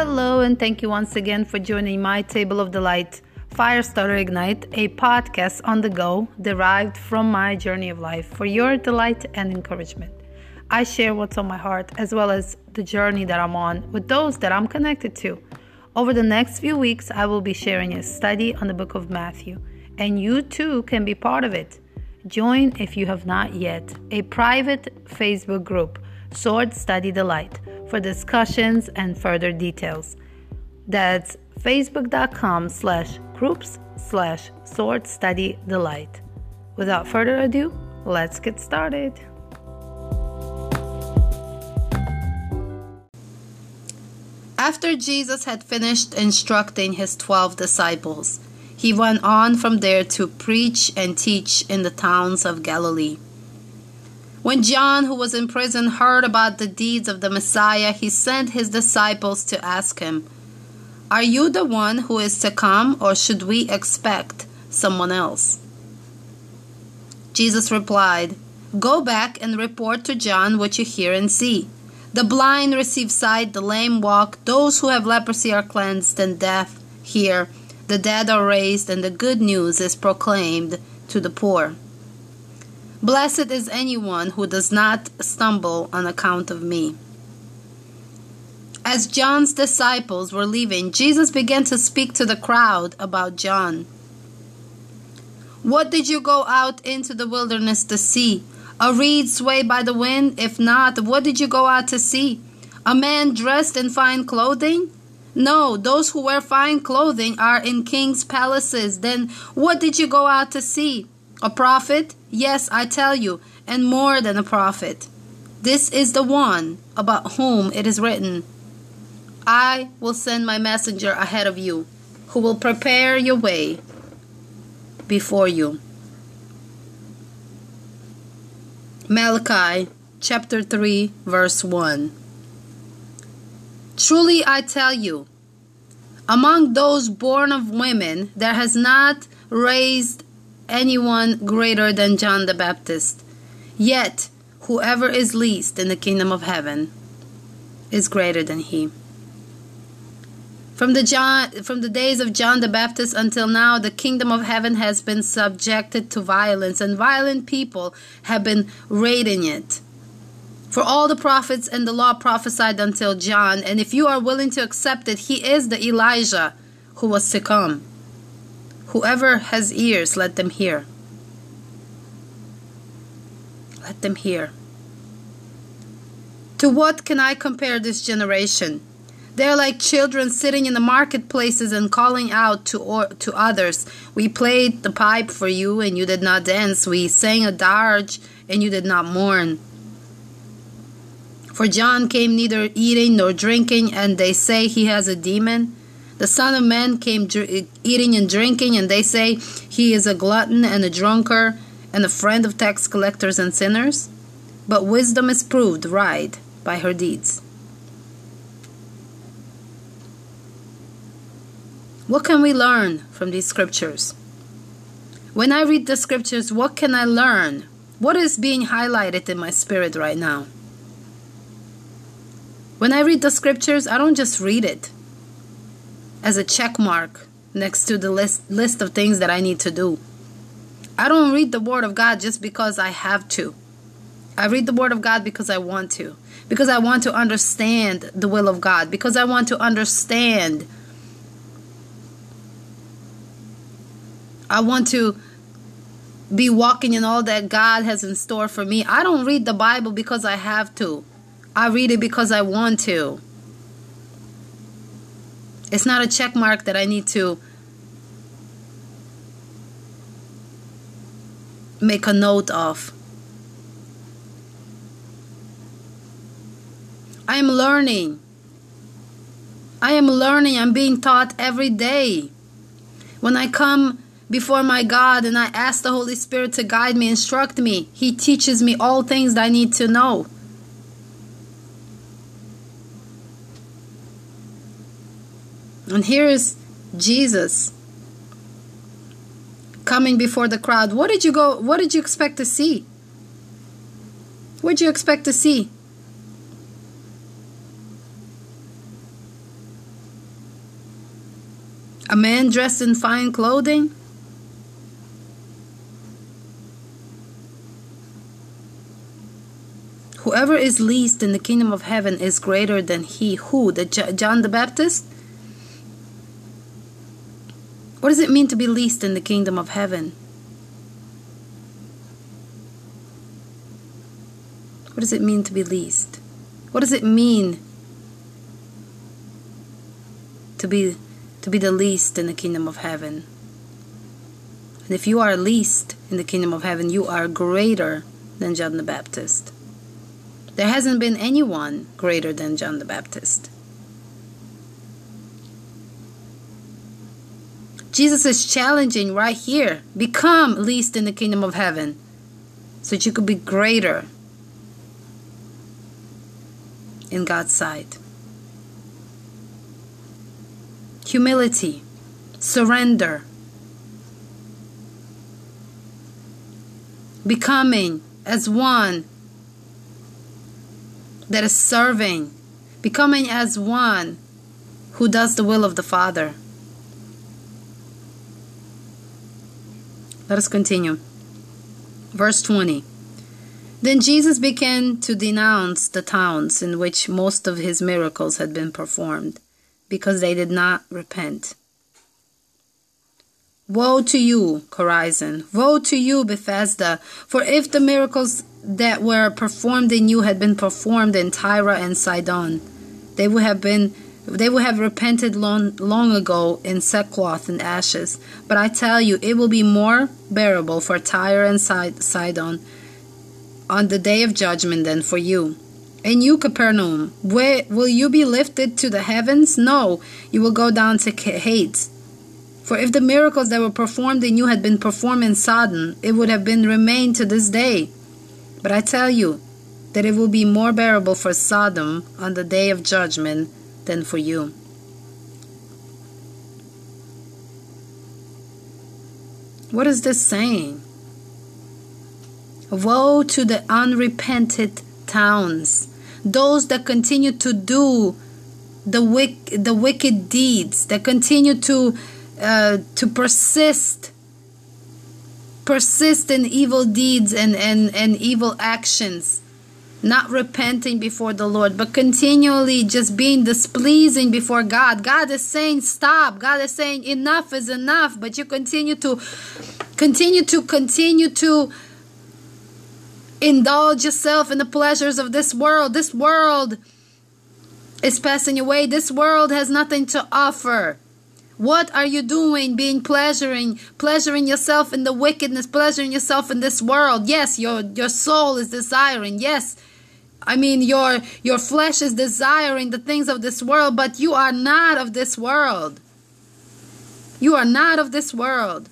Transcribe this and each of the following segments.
Hello, and thank you once again for joining my Table of Delight Firestarter Ignite, a podcast on the go derived from my journey of life for your delight and encouragement. I share what's on my heart as well as the journey that I'm on with those that I'm connected to. Over the next few weeks, I will be sharing a study on the book of Matthew, and you too can be part of it. Join, if you have not yet, a private Facebook group, Sword Study Delight, for discussions and further details. That's facebook.com slash groups slash sword study delight. Without further ado, let's get started. After Jesus had finished instructing his twelve disciples, he went on from there to preach and teach in the towns of Galilee. When John, who was in prison, heard about the deeds of the Messiah, he sent his disciples to ask him, Are you the one who is to come, or should we expect someone else? Jesus replied, Go back and report to John what you hear and see. The blind receive sight, the lame walk, those who have leprosy are cleansed, and deaf hear the dead are raised, and the good news is proclaimed to the poor. Blessed is anyone who does not stumble on account of me. As John's disciples were leaving, Jesus began to speak to the crowd about John. What did you go out into the wilderness to see? A reed swayed by the wind? If not, what did you go out to see? A man dressed in fine clothing? No, those who wear fine clothing are in king's palaces. Then what did you go out to see? A prophet? Yes, I tell you, and more than a prophet. This is the one about whom it is written I will send my messenger ahead of you, who will prepare your way before you. Malachi chapter 3, verse 1. Truly I tell you, among those born of women, there has not raised anyone greater than John the Baptist. Yet, whoever is least in the kingdom of heaven is greater than he. From the, John, from the days of John the Baptist until now, the kingdom of heaven has been subjected to violence, and violent people have been raiding it. For all the prophets and the law prophesied until John, and if you are willing to accept it, he is the Elijah who was to come. Whoever has ears, let them hear. Let them hear. To what can I compare this generation? They are like children sitting in the marketplaces and calling out to or, to others. We played the pipe for you and you did not dance. We sang a dirge and you did not mourn. For John came neither eating nor drinking, and they say he has a demon. The Son of Man came dr- eating and drinking, and they say he is a glutton and a drunkard and a friend of tax collectors and sinners. But wisdom is proved right by her deeds. What can we learn from these scriptures? When I read the scriptures, what can I learn? What is being highlighted in my spirit right now? When I read the scriptures, I don't just read it as a check mark next to the list, list of things that I need to do. I don't read the Word of God just because I have to. I read the Word of God because I want to. Because I want to understand the will of God. Because I want to understand. I want to be walking in all that God has in store for me. I don't read the Bible because I have to. I read it because I want to. It's not a check mark that I need to make a note of. I am learning. I am learning. I'm being taught every day. When I come before my God and I ask the Holy Spirit to guide me, instruct me, He teaches me all things that I need to know. And here is Jesus coming before the crowd. What did you go what did you expect to see? What did you expect to see? A man dressed in fine clothing? Whoever is least in the kingdom of heaven is greater than he. Who? The John the Baptist? What does it mean to be least in the kingdom of heaven? What does it mean to be least? What does it mean to be to be the least in the kingdom of heaven? And if you are least in the kingdom of heaven, you are greater than John the Baptist. There hasn't been anyone greater than John the Baptist. Jesus is challenging right here become least in the kingdom of heaven so that you could be greater in God's sight. Humility, surrender, becoming as one that is serving, becoming as one who does the will of the Father. Let us continue. Verse 20. Then Jesus began to denounce the towns in which most of his miracles had been performed, because they did not repent. Woe to you, Chorazin! Woe to you, Bethsaida! For if the miracles that were performed in you had been performed in Tyre and Sidon, they would have been they would have repented long, long ago in sackcloth and ashes. But I tell you, it will be more bearable for Tyre and Sidon on the day of judgment than for you. And you, Capernaum, where will you be lifted to the heavens? No, you will go down to Hades. For if the miracles that were performed in you had been performed in Sodom, it would have been remained to this day. But I tell you that it will be more bearable for Sodom on the day of judgment than for you. What is this saying? Woe to the unrepented towns, those that continue to do the wick, the wicked deeds, that continue to uh, to persist persist in evil deeds and, and, and evil actions not repenting before the Lord, but continually just being displeasing before God. God is saying, Stop. God is saying, Enough is enough. But you continue to continue to continue to indulge yourself in the pleasures of this world. This world is passing away. This world has nothing to offer. What are you doing being pleasuring pleasuring yourself in the wickedness, pleasuring yourself in this world? Yes, your your soul is desiring. Yes. I mean your your flesh is desiring the things of this world, but you are not of this world. You are not of this world.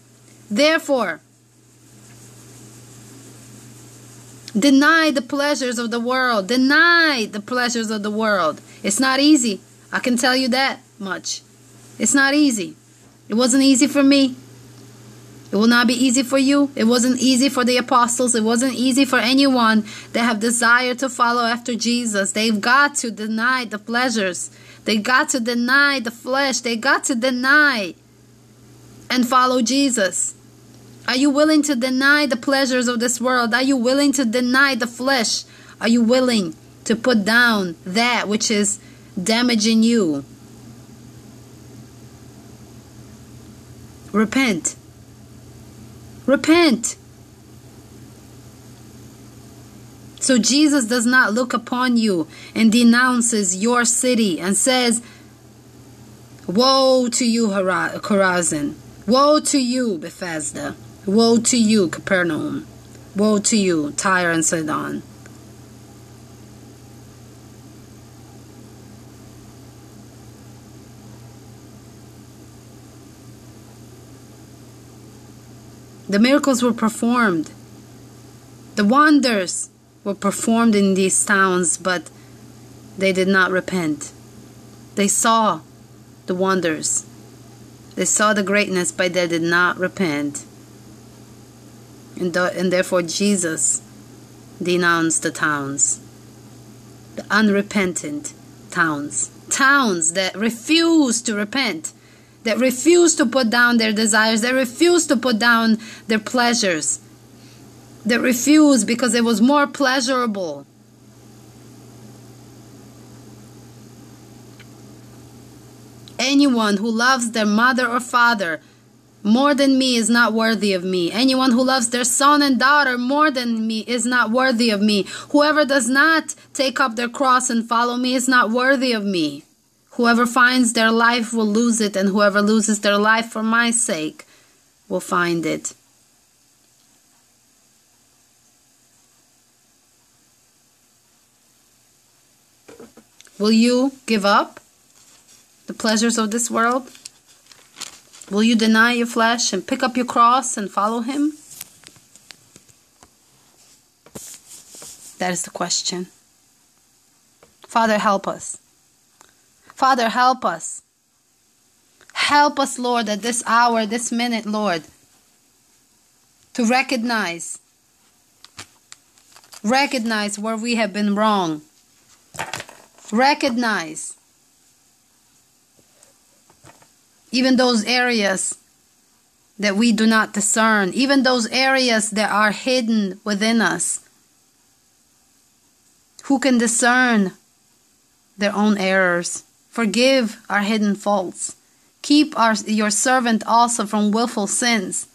Therefore, Deny the pleasures of the world. Deny the pleasures of the world. It's not easy. I can tell you that much. It's not easy. It wasn't easy for me. It will not be easy for you. It wasn't easy for the apostles. It wasn't easy for anyone that have desire to follow after Jesus. They've got to deny the pleasures. They got to deny the flesh. They got to deny and follow Jesus. Are you willing to deny the pleasures of this world? Are you willing to deny the flesh? Are you willing to put down that which is damaging you? Repent. Repent. So Jesus does not look upon you and denounces your city and says, Woe to you, Chorazin! Woe to you, Bethsaida! Woe to you, Capernaum! Woe to you, Tyre and Sidon! The miracles were performed. The wonders were performed in these towns, but they did not repent. They saw the wonders. They saw the greatness, but they did not repent. And, th- and therefore, Jesus denounced the towns, the unrepentant towns, towns that refuse to repent, that refuse to put down their desires, that refuse to put down their pleasures, that refuse because it was more pleasurable. Anyone who loves their mother or father more than me is not worthy of me. Anyone who loves their son and daughter more than me is not worthy of me. Whoever does not take up their cross and follow me is not worthy of me. Whoever finds their life will lose it, and whoever loses their life for my sake will find it. Will you give up the pleasures of this world? Will you deny your flesh and pick up your cross and follow him? That is the question. Father, help us. Father, help us. Help us, Lord, at this hour, this minute, Lord, to recognize recognize where we have been wrong. Recognize even those areas that we do not discern, even those areas that are hidden within us. Who can discern their own errors? Forgive our hidden faults. Keep our, your servant also from wilful sins.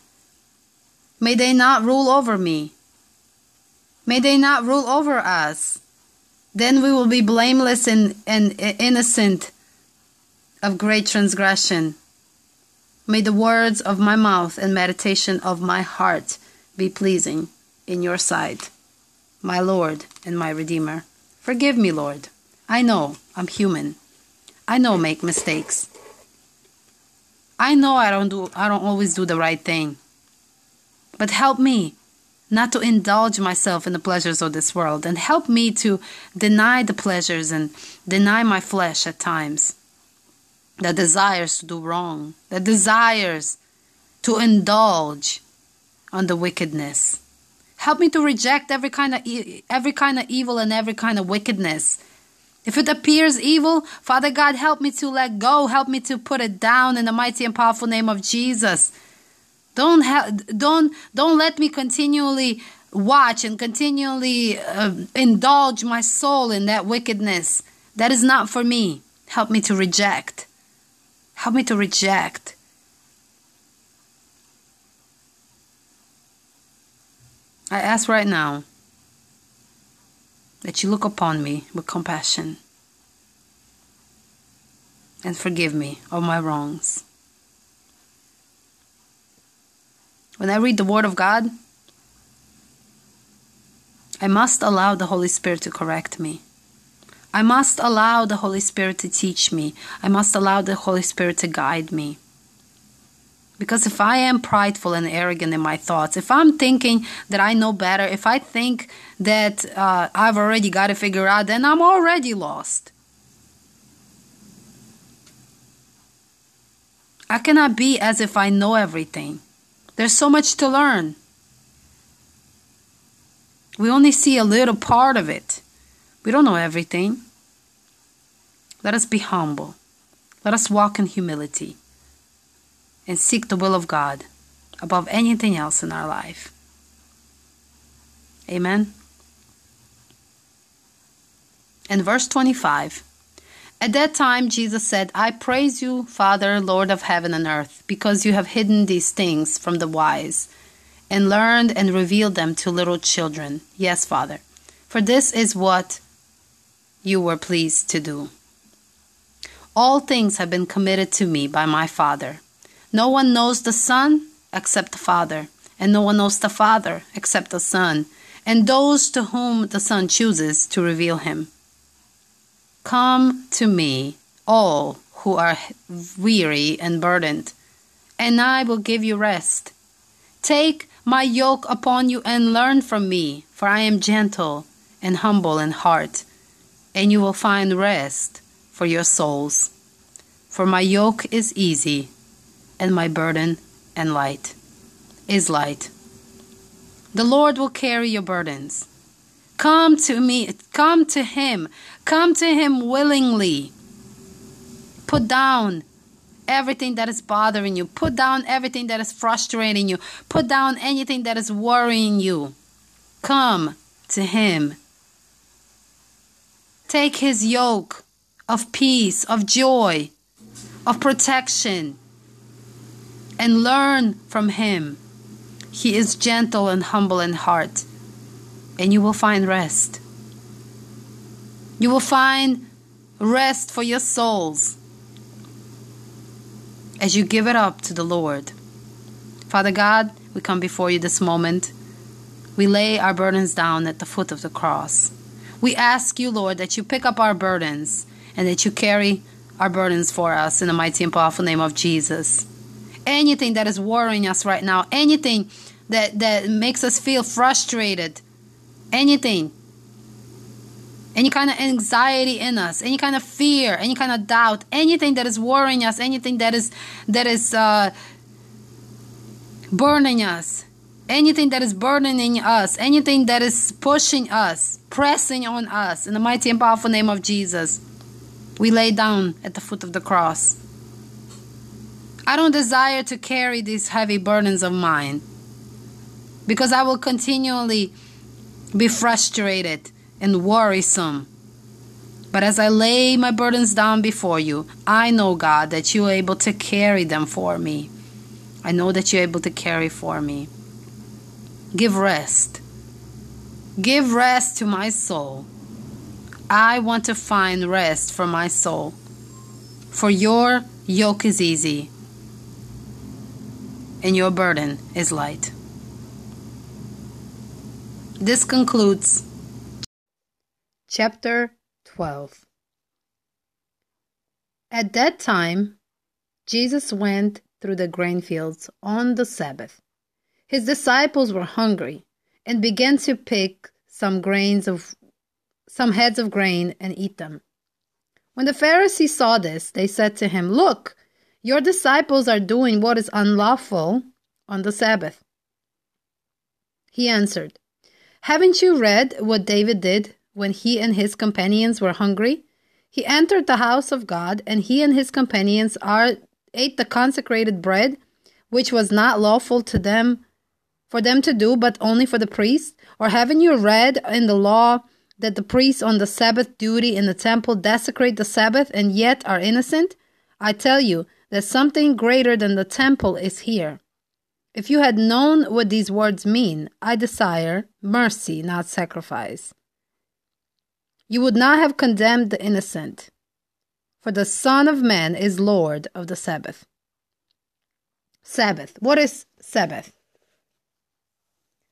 May they not rule over me. May they not rule over us. Then we will be blameless and, and innocent of great transgression. May the words of my mouth and meditation of my heart be pleasing in your sight, my Lord and my Redeemer. Forgive me, Lord. I know I'm human. I know make mistakes. I know I don't do I don't always do the right thing. But help me not to indulge myself in the pleasures of this world and help me to deny the pleasures and deny my flesh at times that desires to do wrong, that desires to indulge on the wickedness. Help me to reject every kind of e- every kind of evil and every kind of wickedness. If it appears evil, Father God, help me to let go. Help me to put it down in the mighty and powerful name of Jesus. Don't ha- don't don't let me continually watch and continually uh, indulge my soul in that wickedness. That is not for me. Help me to reject. Help me to reject. I ask right now that you look upon me with compassion and forgive me of my wrongs. When I read the Word of God, I must allow the Holy Spirit to correct me. I must allow the Holy Spirit to teach me. I must allow the Holy Spirit to guide me. Because if I am prideful and arrogant in my thoughts, if I'm thinking that I know better, if I think that uh, I've already got to figure out, then I'm already lost. I cannot be as if I know everything. There's so much to learn. We only see a little part of it. We don't know everything. Let us be humble. Let us walk in humility and seek the will of God above anything else in our life. Amen. And verse 25, at that time Jesus said, I praise you, Father, Lord of heaven and earth, because you have hidden these things from the wise and learned and revealed them to little children. Yes, Father, for this is what you were pleased to do. All things have been committed to me by my Father. No one knows the Son except the Father, and no one knows the Father except the Son, and those to whom the Son chooses to reveal him. Come to me, all who are weary and burdened, and I will give you rest. Take my yoke upon you and learn from me, for I am gentle and humble in heart and you will find rest for your souls. For my yoke is easy, and my burden and light is light. The Lord will carry your burdens. Come to me, come to Him, come to Him willingly. Put down everything that is bothering you. Put down everything that is frustrating you. Put down anything that is worrying you. Come to Him. Take His yoke of peace, of joy, of protection, and learn from Him. He is gentle and humble in heart, and you will find rest. You will find rest for your souls as you give it up to the Lord. Father God, we come before you this moment. We lay our burdens down at the foot of the cross. We ask you, Lord, that you pick up our burdens and that you carry our burdens for us in the mighty and powerful name of Jesus. Anything that is worrying us right now, anything that, that makes us feel frustrated, anything any kind of anxiety in us any kind of fear any kind of doubt anything that is worrying us anything that is that is uh, burning us anything that is burdening us anything that is pushing us pressing on us in the mighty and powerful name of jesus we lay down at the foot of the cross i don't desire to carry these heavy burdens of mine because i will continually be frustrated and worrisome. But as I lay my burdens down before you, I know, God, that you are able to carry them for me. I know that you're able to carry for me. Give rest. Give rest to my soul. I want to find rest for my soul. For your yoke is easy and your burden is light. This concludes Chapter 12 At that time, Jesus went through the grain fields on the Sabbath. His disciples were hungry and began to pick some grains of some heads of grain and eat them. When the Pharisees saw this, they said to him, Look, your disciples are doing what is unlawful on the Sabbath. He answered, Haven't you read what David did when he and his companions were hungry, he entered the house of God, and he and his companions are, ate the consecrated bread, which was not lawful to them for them to do, but only for the priests? Or haven't you read in the law that the priests on the Sabbath duty in the temple desecrate the Sabbath and yet are innocent? I tell you that something greater than the temple is here. If you had known what these words mean, I desire mercy, not sacrifice you would not have condemned the innocent, for the Son of Man is Lord of the Sabbath. Sabbath. What is Sabbath?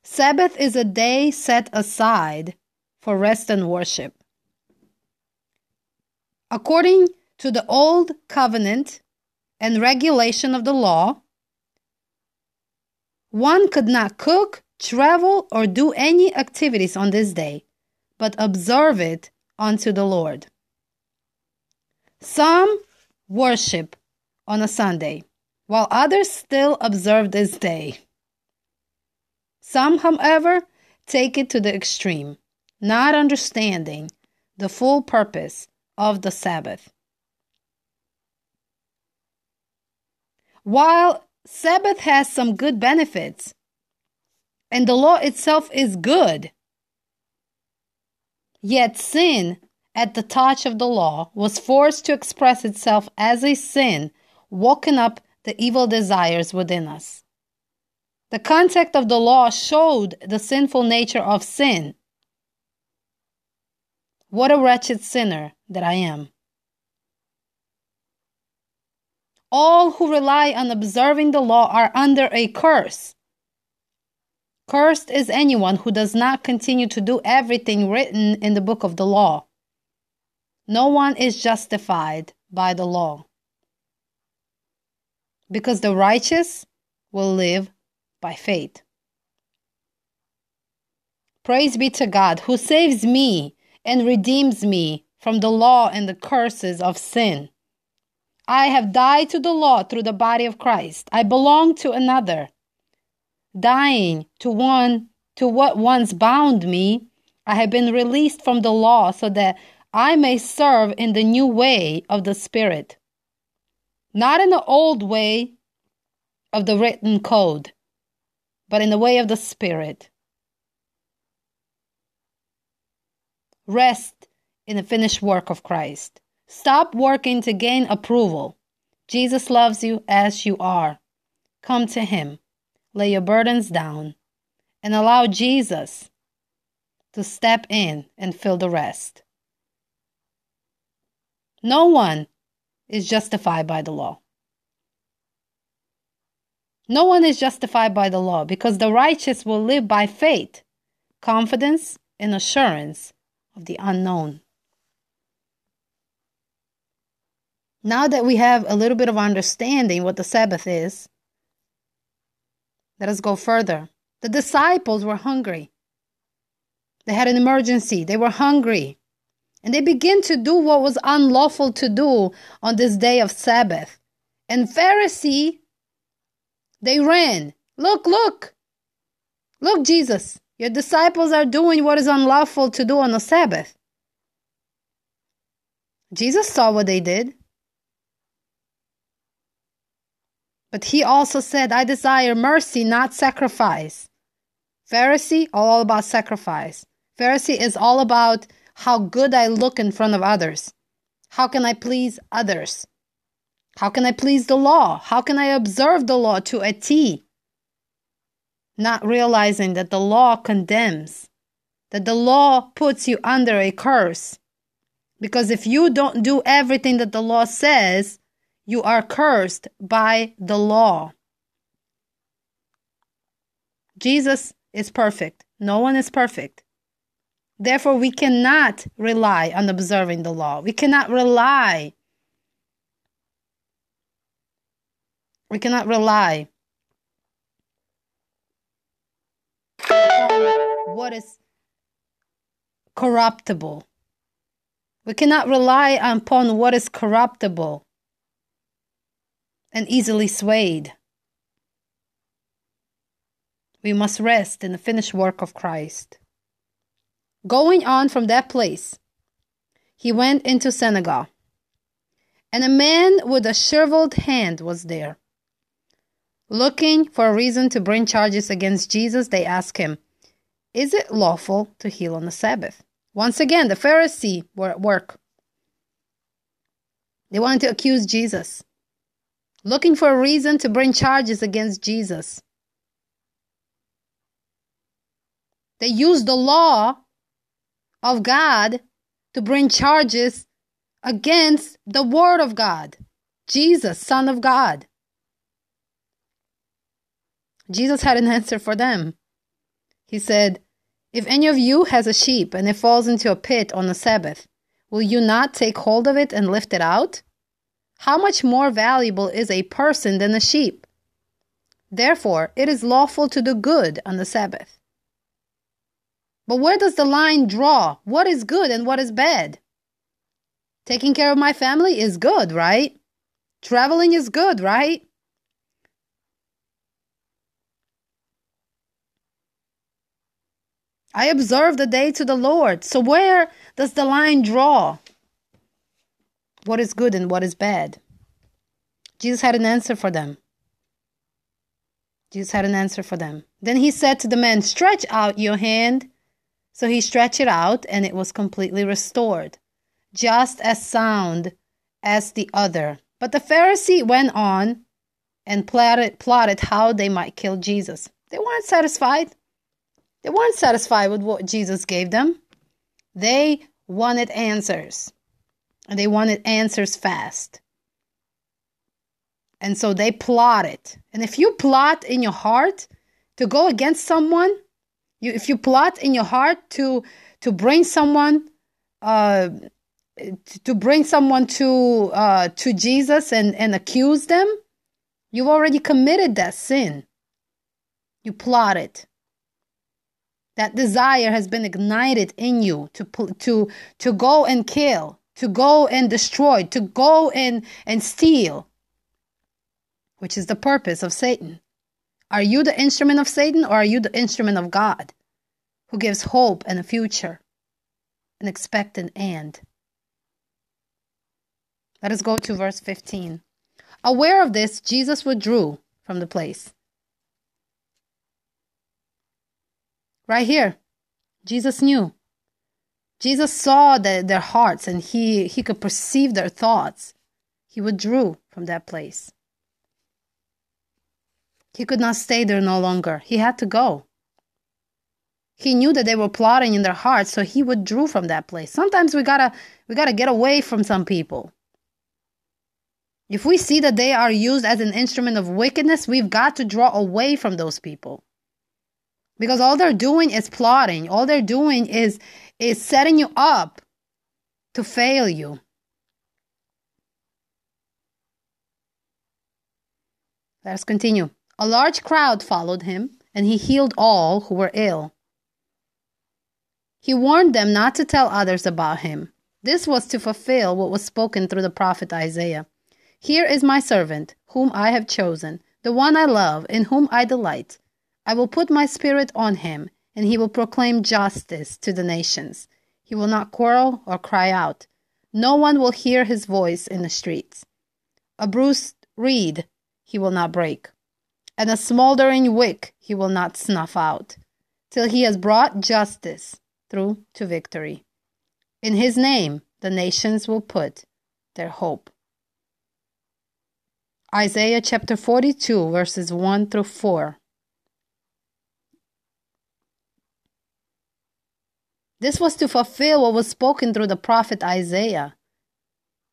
Sabbath is a day set aside for rest and worship. According to the Old Covenant and regulation of the law, one could not cook, travel, or do any activities on this day but observe it unto the Lord. Some worship on a Sunday, while others still observe this day. Some, however, take it to the extreme, not understanding the full purpose of the Sabbath. While Sabbath has some good benefits, and the law itself is good, Yet sin, at the touch of the law, was forced to express itself as a sin, woken up the evil desires within us. The context of the law showed the sinful nature of sin. What a wretched sinner that I am. All who rely on observing the law are under a curse. Cursed is anyone who does not continue to do everything written in the book of the law. No one is justified by the law. Because the righteous will live by faith. Praise be to God who saves me and redeems me from the law and the curses of sin. I have died to the law through the body of Christ. I belong to another dying to one to what once bound me, I have been released from the law so that I may serve in the new way of the Spirit. not in the old way of the written code, but in the way of the Spirit. Rest in the finished work of Christ. Stop working to gain approval. Jesus loves you as you are. Come to Him, lay your burdens down, and allow Jesus to step in and fill the rest. No one is justified by the law. No one is justified by the law because the righteous will live by faith, confidence, and assurance of the unknown. Now that we have a little bit of understanding what the Sabbath is, let us go further. The disciples were hungry. They had an emergency. They were hungry. And they began to do what was unlawful to do on this day of Sabbath. And Pharisee, they ran. Look, look. Look, Jesus, your disciples are doing what is unlawful to do on the Sabbath. Jesus saw what they did. But he also said, I desire mercy, not sacrifice. Pharisee, all about sacrifice. Pharisee is all about how good I look in front of others. How can I please others? How can I please the law? How can I observe the law to a T? Not realizing that the law condemns, that the law puts you under a curse. Because if you don't do everything that the law says, you are cursed by the law. Jesus is perfect. No one is perfect. Therefore, we cannot rely on observing the law. We cannot rely. We cannot rely on what is corruptible. We cannot rely upon what is corruptible and easily swayed. We must rest in the finished work of Christ. Going on from that place, he went into synagogue, and a man with a shriveled hand was there. Looking for a reason to bring charges against Jesus, they asked him, Is it lawful to heal on the Sabbath? Once again, the Pharisees were at work. They wanted to accuse Jesus looking for a reason to bring charges against Jesus. They used the law of God to bring charges against the Word of God, Jesus, Son of God. Jesus had an answer for them. He said, If any of you has a sheep and it falls into a pit on the Sabbath, will you not take hold of it and lift it out? How much more valuable is a person than a sheep? Therefore, it is lawful to do good on the Sabbath. But where does the line draw? What is good and what is bad? Taking care of my family is good, right? Traveling is good, right? I observe the day to the Lord. So where does the line draw? What is good and what is bad. Jesus had an answer for them. Jesus had an answer for them. Then he said to the man, Stretch out your hand. So he stretched it out, and it was completely restored, just as sound as the other. But the Pharisee went on and plotted, plotted how they might kill Jesus. They weren't satisfied. They weren't satisfied with what Jesus gave them. They wanted answers they wanted answers fast. And so they plotted. And if you plot in your heart to go against someone, you, if you plot in your heart to to bring someone uh, to bring someone to uh, to Jesus and, and accuse them, you've already committed that sin. You plotted. That desire has been ignited in you to to to go and kill to go and destroy, to go and, and steal, which is the purpose of Satan. Are you the instrument of Satan or are you the instrument of God who gives hope and a future, and expect an expectant end? Let us go to verse 15. Aware of this, Jesus withdrew from the place. Right here, Jesus knew. Jesus saw the, their hearts and he, he could perceive their thoughts. He withdrew from that place. He could not stay there no longer. He had to go. He knew that they were plotting in their hearts, so he withdrew from that place. Sometimes we gotta we gotta get away from some people. If we see that they are used as an instrument of wickedness, we've got to draw away from those people. Because all they're doing is plotting. All they're doing is is setting you up to fail you. Let's continue. A large crowd followed him, and he healed all who were ill. He warned them not to tell others about him. This was to fulfill what was spoken through the prophet Isaiah. Here is my servant, whom I have chosen, the one I love, in whom I delight. I will put my spirit on him, and he will proclaim justice to the nations. He will not quarrel or cry out. No one will hear his voice in the streets. A bruised reed he will not break, and a smoldering wick he will not snuff out, till he has brought justice through to victory. In his name, the nations will put their hope. Isaiah chapter 42, verses 1 through 4. This was to fulfill what was spoken through the prophet Isaiah.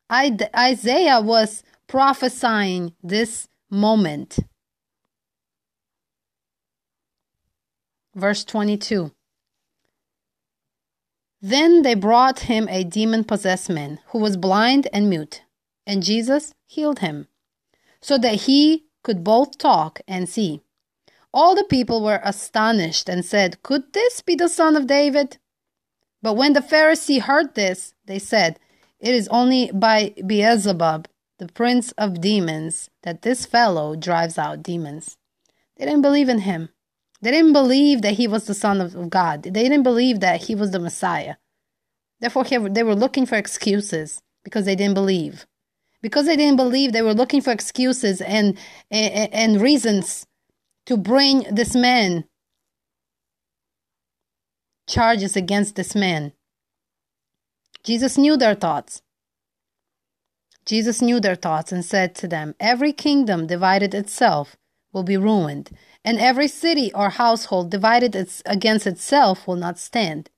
I, Isaiah was prophesying this moment. Verse 22 then they brought him a demon possessed man who was blind and mute, and Jesus healed him, so that he could both talk and see. All the people were astonished and said, Could this be the son of David? But when the Pharisee heard this, they said, It is only by Beelzebub, the prince of demons, that this fellow drives out demons. They didn't believe in him. They didn't believe that he was the Son of God. They didn't believe that he was the Messiah. Therefore, they were looking for excuses because they didn't believe. Because they didn't believe, they were looking for excuses and, and, and reasons to bring this man charges against this man. Jesus knew their thoughts. Jesus knew their thoughts and said to them, Every kingdom divided itself will be ruined, and every city or household divided against itself will not stand.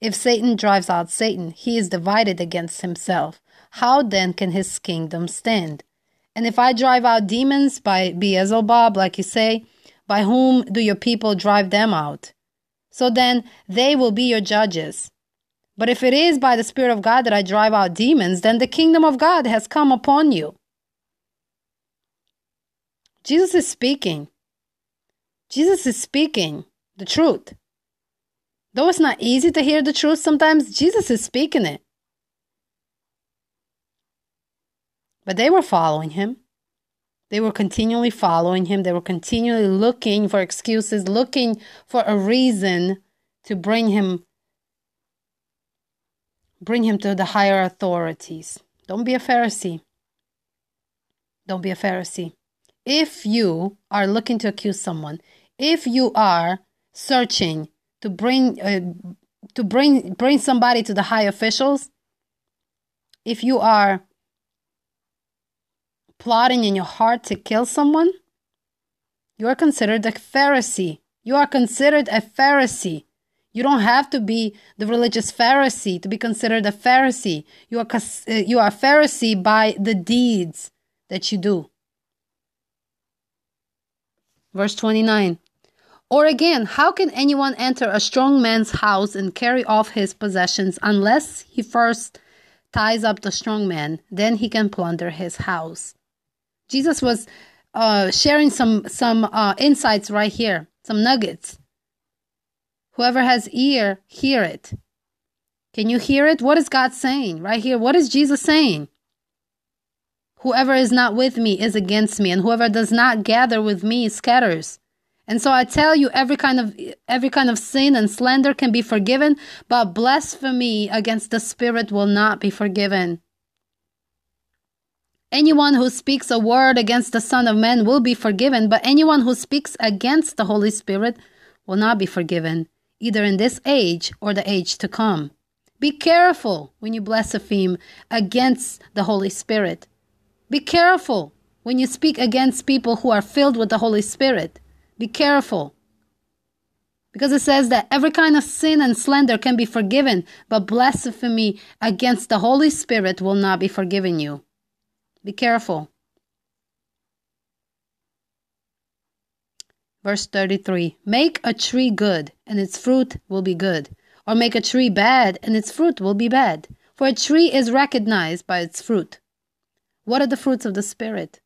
If Satan drives out Satan, he is divided against himself. How then can his kingdom stand? And if I drive out demons by Beelzebub, like you say, by whom do your people drive them out? So then they will be your judges. But if it is by the Spirit of God that I drive out demons, then the kingdom of God has come upon you. Jesus is speaking. Jesus is speaking the truth. Though it's not easy to hear the truth sometimes, Jesus is speaking it. But they were following him. They were continually following him. They were continually looking for excuses, looking for a reason to bring him bring him to the higher authorities. Don't be a Pharisee. Don't be a Pharisee. If you are looking to accuse someone, if you are searching to bring uh, to bring bring somebody to the high officials if you are plotting in your heart to kill someone? You are considered a pharisee. You are considered a pharisee. You don't have to be the religious pharisee to be considered a pharisee. You are uh, you are a pharisee by the deeds that you do. Verse 29 or again, how can anyone enter a strong man's house and carry off his possessions unless he first ties up the strong man? Then he can plunder his house. Jesus was uh, sharing some some uh, insights right here, some nuggets. Whoever has ear, hear it. Can you hear it? What is God saying right here? What is Jesus saying? Whoever is not with me is against me, and whoever does not gather with me scatters. And so I tell you every kind of every kind of sin and slander can be forgiven, but blasphemy against the spirit will not be forgiven. Anyone who speaks a word against the Son of Man will be forgiven, but anyone who speaks against the Holy Spirit will not be forgiven, either in this age or the age to come. Be careful when you blaspheme against the Holy Spirit. Be careful when you speak against people who are filled with the Holy Spirit. Be careful. Because it says that every kind of sin and slander can be forgiven, but blasphemy against the Holy Spirit will not be forgiven you. Be careful. Verse 33 Make a tree good, and its fruit will be good, or make a tree bad, and its fruit will be bad. For a tree is recognized by its fruit. What are the fruits of the Spirit?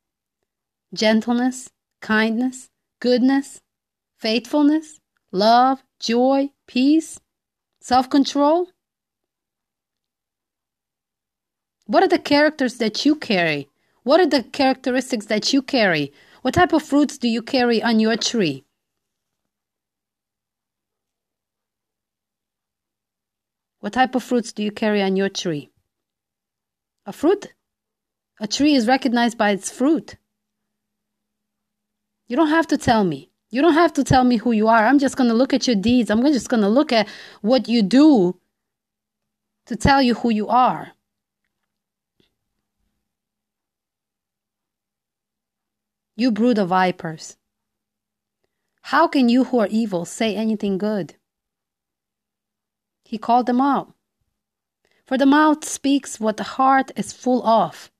Gentleness, kindness, goodness, faithfulness, love, joy, peace, self control? What are the characters that you carry? What are the characteristics that you carry? What type of fruits do you carry on your tree? What type of fruits do you carry on your tree? A fruit? A tree is recognized by its fruit. You don't have to tell me. You don't have to tell me who you are. I'm just going to look at your deeds. I'm just going to look at what you do to tell you who you are. You brood of vipers. How can you who are evil say anything good? He called them out. For the mouth speaks what the heart is full of.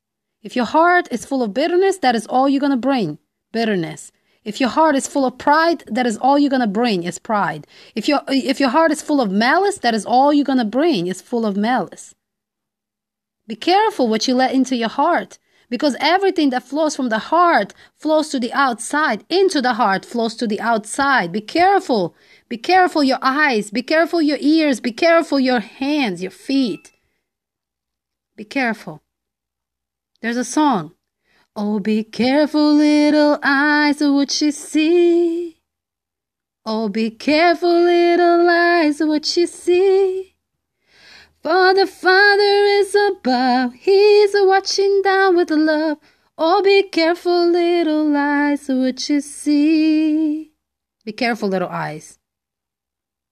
If your heart is full of bitterness, that is all you're going to bring bitterness. If your heart is full of pride, that is all you're going to bring is pride. If your if your heart is full of malice, that is all you're going to bring is full of malice. Be careful what you let into your heart because everything that flows from the heart flows to the outside. Into the heart flows to the outside. Be careful. Be careful your eyes. Be careful your ears. Be careful your hands, your feet. Be careful. There's a song. Oh, be careful, little eyes, of what you see. Oh, be careful, little eyes, of what you see. For the Father is above, He's watching down with love. Oh, be careful, little eyes, what you see. Be careful, little eyes.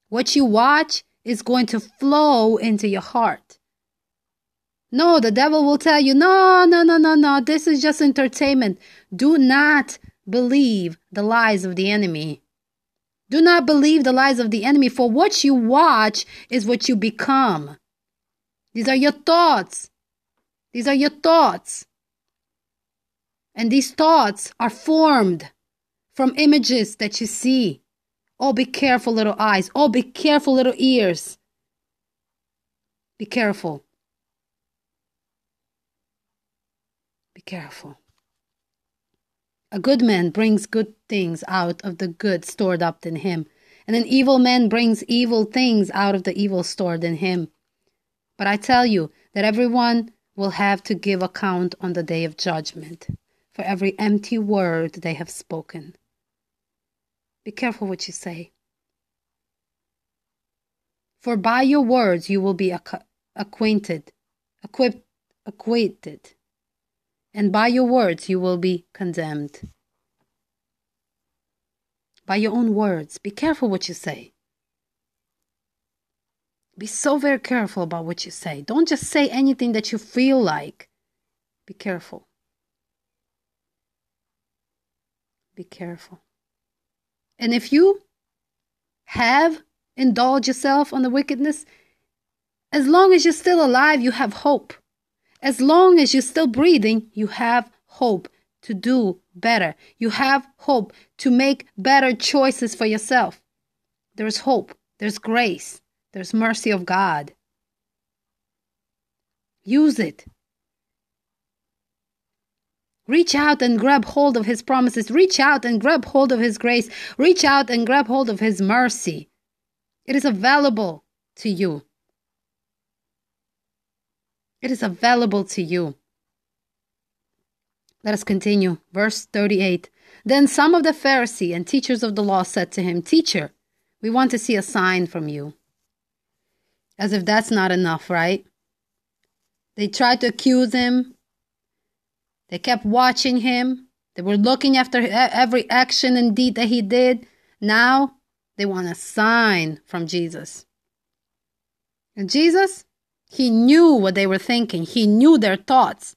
What you watch is going to flow into your heart. No, the devil will tell you, no, no, no, no, no, this is just entertainment. Do not believe the lies of the enemy. Do not believe the lies of the enemy, for what you watch is what you become. These are your thoughts. These are your thoughts. And these thoughts are formed from images that you see. Oh, be careful, little eyes. Oh, be careful, little ears. Be careful. Be careful. A good man brings good things out of the good stored up in him, and an evil man brings evil things out of the evil stored in him. But I tell you that everyone will have to give account on the day of judgment for every empty word they have spoken. Be careful what you say. For by your words you will be acquainted, equipped, acquainted and by your words you will be condemned. By your own words, be careful what you say. Be so very careful about what you say. Don't just say anything that you feel like. Be careful. Be careful. And if you have indulged yourself on the wickedness, as long as you're still alive, you have hope. As long as you're still breathing, you have hope to do better. You have hope to make better choices for yourself. There's hope, there's grace, there's mercy of God. Use it. Reach out and grab hold of His promises. Reach out and grab hold of His grace. Reach out and grab hold of His mercy. It is available to you. It is available to you. Let us continue. Verse 38. Then some of the Pharisee and teachers of the law said to him, Teacher, we want to see a sign from you. As if that's not enough, right? They tried to accuse him. They kept watching him. They were looking after every action and deed that he did. Now they want a sign from Jesus. And Jesus, he knew what they were thinking, he knew their thoughts.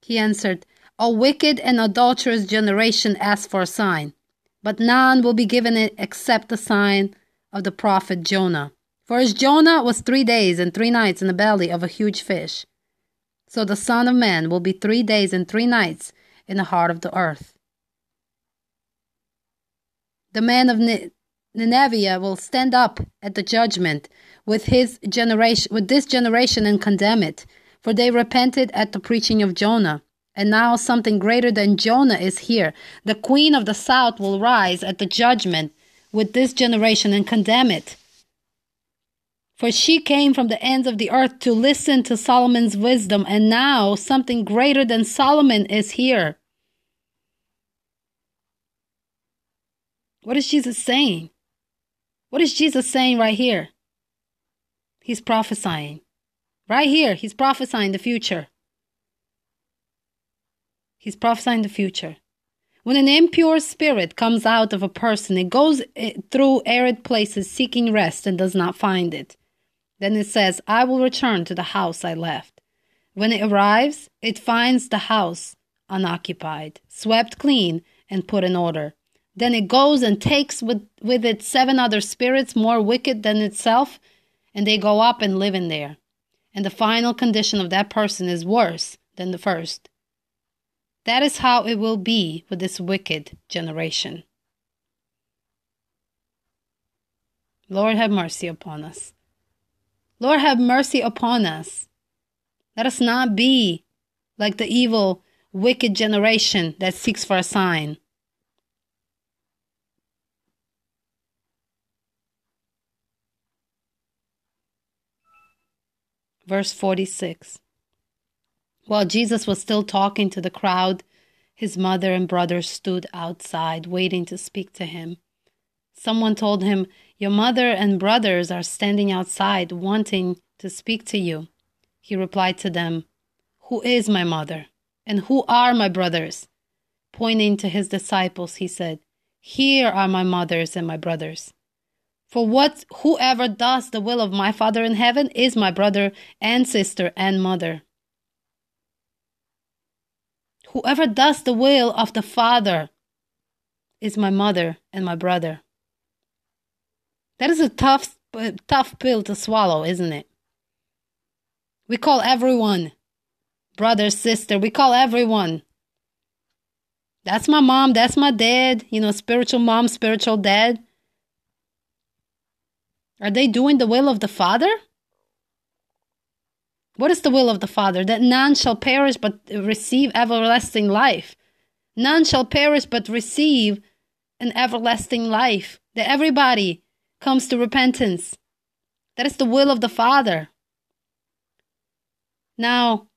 He answered, A wicked and adulterous generation asks for a sign, but none will be given it except the sign of the prophet Jonah. For as Jonah was three days and three nights in the belly of a huge fish, so the Son of Man will be three days and three nights in the heart of the earth. The man of Nineveh will stand up at the judgment with his generation with this generation and condemn it, for they repented at the preaching of Jonah. And now something greater than Jonah is here. The queen of the south will rise at the judgment with this generation and condemn it. For she came from the ends of the earth to listen to Solomon's wisdom, and now something greater than Solomon is here. What is Jesus saying? What is Jesus saying right here? He's prophesying. Right here, he's prophesying the future. He's prophesying the future. When an impure spirit comes out of a person, it goes eh, through arid places seeking rest and does not find it. Then it says, I will return to the house I left. When it arrives, it finds the house unoccupied, swept clean, and put in order. Then it goes and takes with, with it seven other spirits more wicked than itself, and they go up and live in there. And the final condition of that person is worse than the first. That is how it will be with this wicked generation. Lord, have mercy upon us. Lord, have mercy upon us. Let us not be like the evil, wicked generation that seeks for a sign. Verse 46 While Jesus was still talking to the crowd, his mother and brothers stood outside waiting to speak to him. Someone told him, Your mother and brothers are standing outside wanting to speak to you. He replied to them, Who is my mother? And who are my brothers? Pointing to his disciples, he said, Here are my mothers and my brothers. For what whoever does the will of my Father in heaven is my brother and sister and mother. Whoever does the will of the Father is my mother and my brother. That is a tough, tough pill to swallow, isn't it? We call everyone brother, sister. We call everyone. That's my mom. That's my dad. You know, spiritual mom, spiritual dad. Are they doing the will of the Father? What is the will of the Father? That none shall perish but receive everlasting life. None shall perish but receive an everlasting life. That everybody comes to repentance. That is the will of the Father. Now,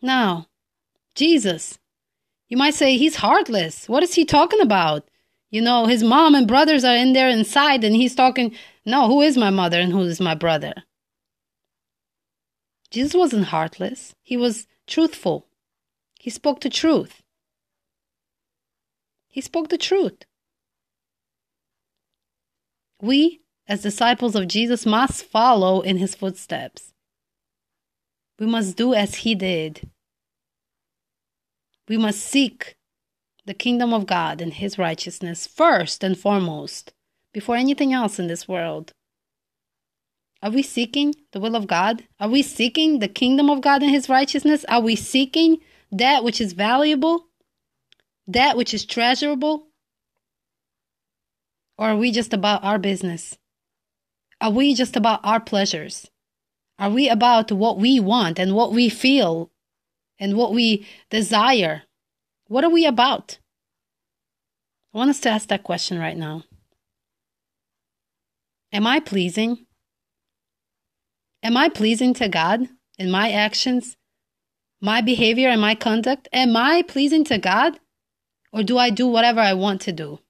now, Jesus, you might say he's heartless. What is he talking about? You know, his mom and brothers are in there inside, and he's talking, No, who is my mother and who is my brother? Jesus wasn't heartless, he was truthful. He spoke the truth. He spoke the truth. We, as disciples of Jesus, must follow in his footsteps. We must do as he did. We must seek the kingdom of God and his righteousness first and foremost, before anything else in this world. Are we seeking the will of God? Are we seeking the kingdom of God and his righteousness? Are we seeking that which is valuable? That which is treasurable? Or are we just about our business? Are we just about our pleasures? Are we about what we want and what we feel and what we desire? What are we about? I want us to ask that question right now. Am I pleasing? Am I pleasing to God in my actions, my behavior, and my conduct? Am I pleasing to God? Or do I do whatever I want to do?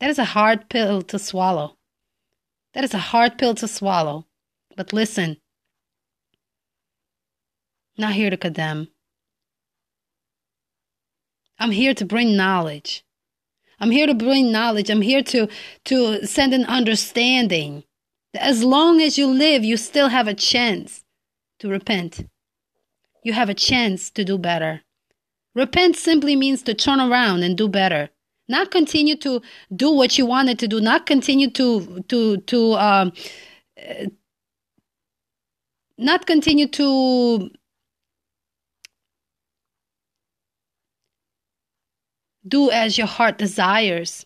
That is a hard pill to swallow. That is a hard pill to swallow. But listen, not here to condemn. I'm here to bring knowledge. I'm here to bring knowledge. I'm here to, to send an understanding as long as you live, you still have a chance to repent. You have a chance to do better. Repent simply means to turn around and do better. Not continue to do what you wanted to do. Not continue to to to um, not continue to do as your heart desires,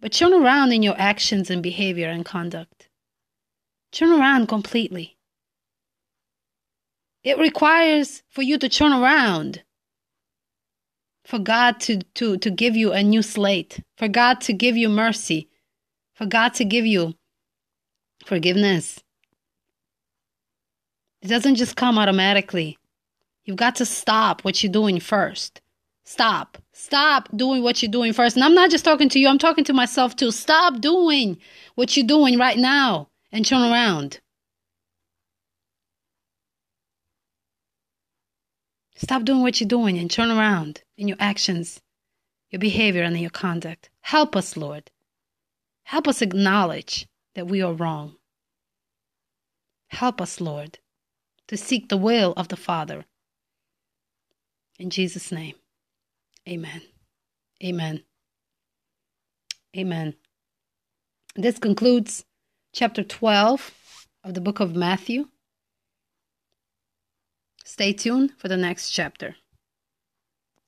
but turn around in your actions and behavior and conduct. Turn around completely. It requires for you to turn around, for God to, to, to give you a new slate, for God to give you mercy, for God to give you forgiveness. It doesn't just come automatically. You've got to stop what you're doing first. Stop. Stop doing what you're doing first. And I'm not just talking to you, I'm talking to myself too. Stop doing what you're doing right now and turn around. Stop doing what you're doing and turn around in your actions, your behavior, and in your conduct. Help us, Lord. Help us acknowledge that we are wrong. Help us, Lord, to seek the will of the Father. In Jesus' name. Amen. Amen. Amen. This concludes chapter 12 of the book of Matthew. Stay tuned for the next chapter.